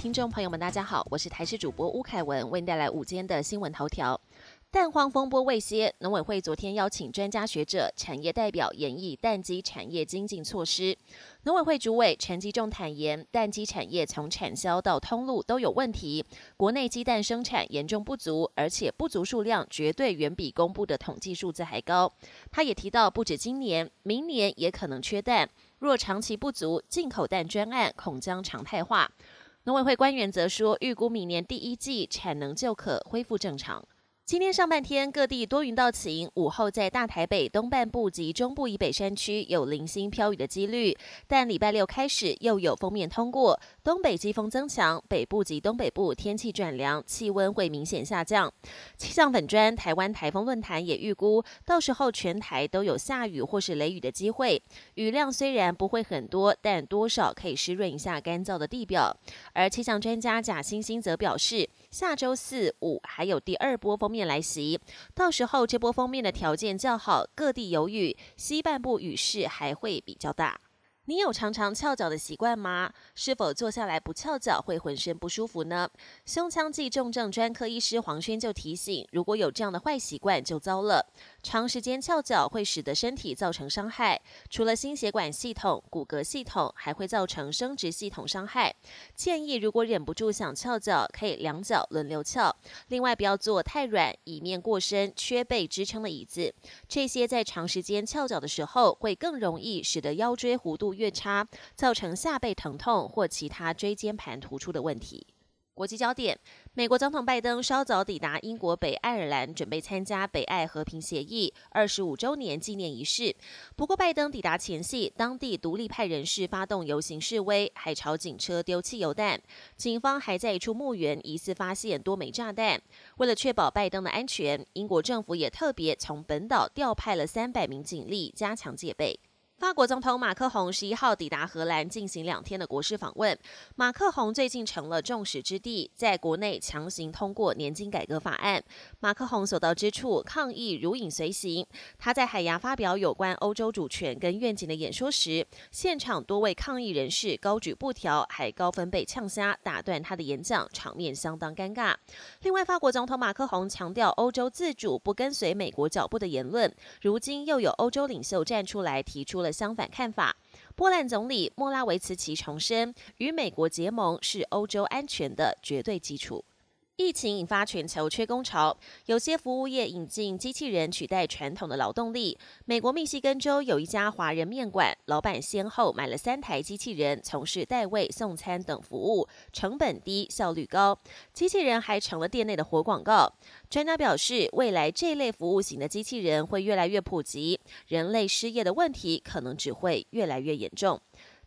听众朋友们，大家好，我是台视主播吴凯文，为您带来午间的新闻头条。蛋荒风波未歇，农委会昨天邀请专家学者、产业代表演绎蛋鸡产业精进措施。农委会主委陈吉仲坦言，蛋鸡产业从产销到通路都有问题，国内鸡蛋生产严重不足，而且不足数量绝对远比公布的统计数字还高。他也提到，不止今年，明年也可能缺蛋，若长期不足，进口蛋专案恐将常态化。农委会官员则说，预估明年第一季产能就可恢复正常。今天上半天各地多云到晴，午后在大台北东半部及中部以北山区有零星飘雨的几率。但礼拜六开始又有封面通过，东北季风增强，北部及东北部天气转凉，气温会明显下降。气象粉砖台湾台风论坛也预估，到时候全台都有下雨或是雷雨的机会。雨量虽然不会很多，但多少可以湿润一下干燥的地表。而气象专家贾欣欣则表示，下周四五还有第二波封面。来袭，到时候这波封面的条件较好，各地有雨，西半部雨势还会比较大。你有常常翘脚的习惯吗？是否坐下来不翘脚会浑身不舒服呢？胸腔暨重症专科医师黄轩就提醒，如果有这样的坏习惯就糟了。长时间翘脚会使得身体造成伤害，除了心血管系统、骨骼系统，还会造成生殖系统伤害。建议如果忍不住想翘脚，可以两脚轮流翘。另外不要坐太软，椅面过深缺背支撑的椅子。这些在长时间翘脚的时候，会更容易使得腰椎弧度。越差，造成下背疼痛或其他椎间盘突出的问题。国际焦点：美国总统拜登稍早抵达英国北爱尔兰，准备参加北爱和平协议二十五周年纪念仪式。不过，拜登抵达前夕，当地独立派人士发动游行示威，还朝警车丢汽油弹。警方还在一处墓园疑似发现多枚炸弹。为了确保拜登的安全，英国政府也特别从本岛调派了三百名警力，加强戒备。法国总统马克宏十一号抵达荷兰进行两天的国事访问。马克宏最近成了众矢之的，在国内强行通过年金改革法案。马克宏所到之处，抗议如影随形。他在海牙发表有关欧洲主权跟愿景的演说时，现场多位抗议人士高举布条，还高分贝呛虾，打断他的演讲，场面相当尴尬。另外，法国总统马克宏强调欧洲自主、不跟随美国脚步的言论，如今又有欧洲领袖站出来提出了相反看法，波兰总理莫拉维茨奇重申，与美国结盟是欧洲安全的绝对基础。疫情引发全球缺工潮，有些服务业引进机器人取代传统的劳动力。美国密西根州有一家华人面馆，老板先后买了三台机器人，从事代位、送餐等服务，成本低，效率高。机器人还成了店内的活广告。专家表示，未来这类服务型的机器人会越来越普及，人类失业的问题可能只会越来越严重。